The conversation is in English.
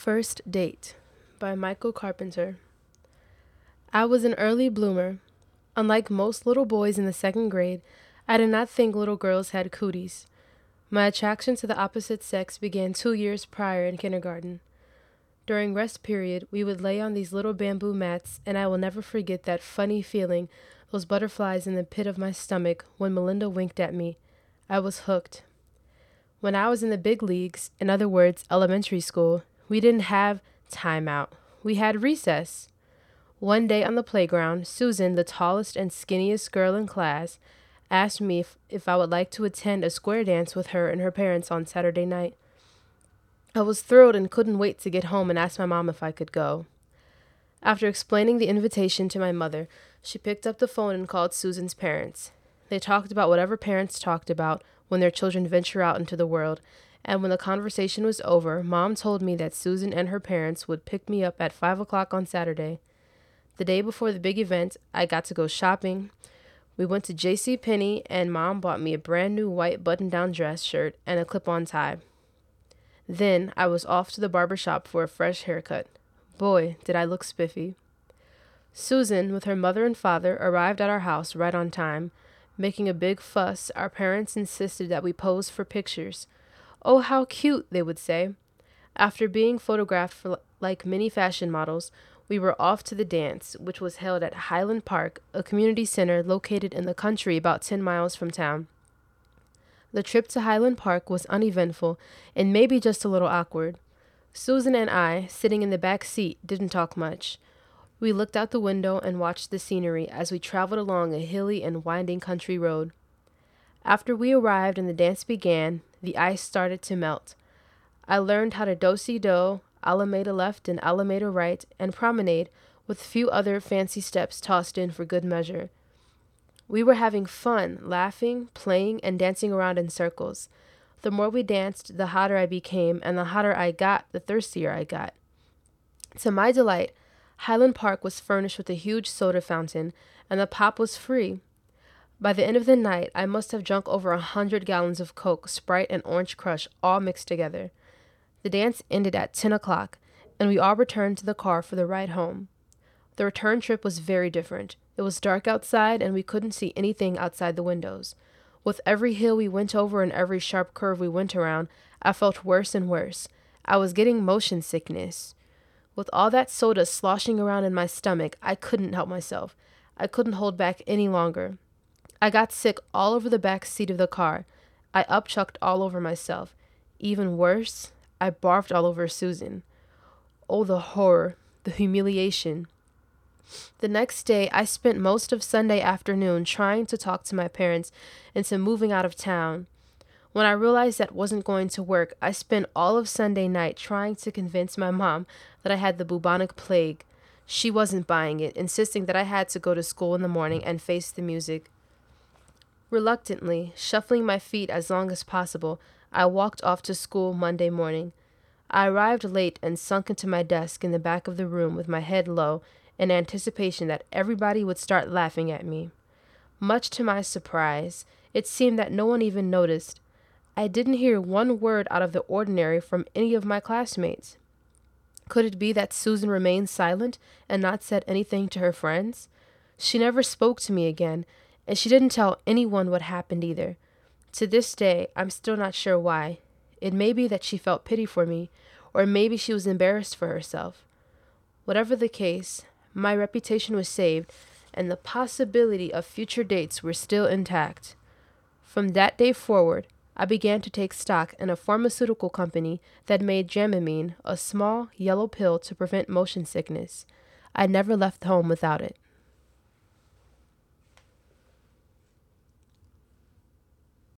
First Date by Michael Carpenter. I was an early bloomer. Unlike most little boys in the second grade, I did not think little girls had cooties. My attraction to the opposite sex began two years prior in kindergarten. During rest period, we would lay on these little bamboo mats, and I will never forget that funny feeling, those butterflies in the pit of my stomach, when Melinda winked at me. I was hooked. When I was in the big leagues, in other words, elementary school, we didn't have time out. We had recess. One day on the playground, Susan, the tallest and skinniest girl in class, asked me if, if I would like to attend a square dance with her and her parents on Saturday night. I was thrilled and couldn't wait to get home and ask my mom if I could go. After explaining the invitation to my mother, she picked up the phone and called Susan's parents. They talked about whatever parents talked about when their children venture out into the world, and when the conversation was over, Mom told me that Susan and her parents would pick me up at 5 o'clock on Saturday. The day before the big event, I got to go shopping. We went to J.C. Penney, and Mom bought me a brand new white button-down dress shirt and a clip-on tie. Then I was off to the barber shop for a fresh haircut. Boy, did I look spiffy. Susan, with her mother and father, arrived at our house right on time. Making a big fuss, our parents insisted that we pose for pictures. Oh, how cute, they would say. After being photographed for, like many fashion models, we were off to the dance, which was held at Highland Park, a community center located in the country about 10 miles from town. The trip to Highland Park was uneventful and maybe just a little awkward. Susan and I, sitting in the back seat, didn't talk much. We looked out the window and watched the scenery as we traveled along a hilly and winding country road. After we arrived and the dance began, the ice started to melt. I learned how to do-si-do, allemande left and allemande right, and promenade, with a few other fancy steps tossed in for good measure. We were having fun, laughing, playing, and dancing around in circles. The more we danced, the hotter I became, and the hotter I got, the thirstier I got. To my delight, Highland Park was furnished with a huge soda fountain, and the pop was free. By the end of the night, I must have drunk over a hundred gallons of Coke, Sprite, and Orange Crush, all mixed together. The dance ended at ten o'clock, and we all returned to the car for the ride home. The return trip was very different. It was dark outside, and we couldn't see anything outside the windows. With every hill we went over and every sharp curve we went around, I felt worse and worse. I was getting motion sickness. With all that soda sloshing around in my stomach, I couldn't help myself. I couldn't hold back any longer. I got sick all over the back seat of the car. I upchucked all over myself. Even worse, I barfed all over Susan. Oh, the horror, the humiliation. The next day, I spent most of Sunday afternoon trying to talk to my parents into moving out of town. When I realized that wasn't going to work, I spent all of Sunday night trying to convince my mom that I had the bubonic plague. She wasn't buying it, insisting that I had to go to school in the morning and face the music. Reluctantly, shuffling my feet as long as possible, I walked off to school Monday morning. I arrived late and sunk into my desk in the back of the room with my head low in anticipation that everybody would start laughing at me. Much to my surprise, it seemed that no one even noticed. I didn't hear one word out of the ordinary from any of my classmates. Could it be that Susan remained silent and not said anything to her friends? She never spoke to me again, and she didn't tell anyone what happened either. To this day, I'm still not sure why. It may be that she felt pity for me, or maybe she was embarrassed for herself. Whatever the case, my reputation was saved, and the possibility of future dates were still intact. From that day forward, I began to take stock in a pharmaceutical company that made Dramamine, a small yellow pill to prevent motion sickness. I never left home without it.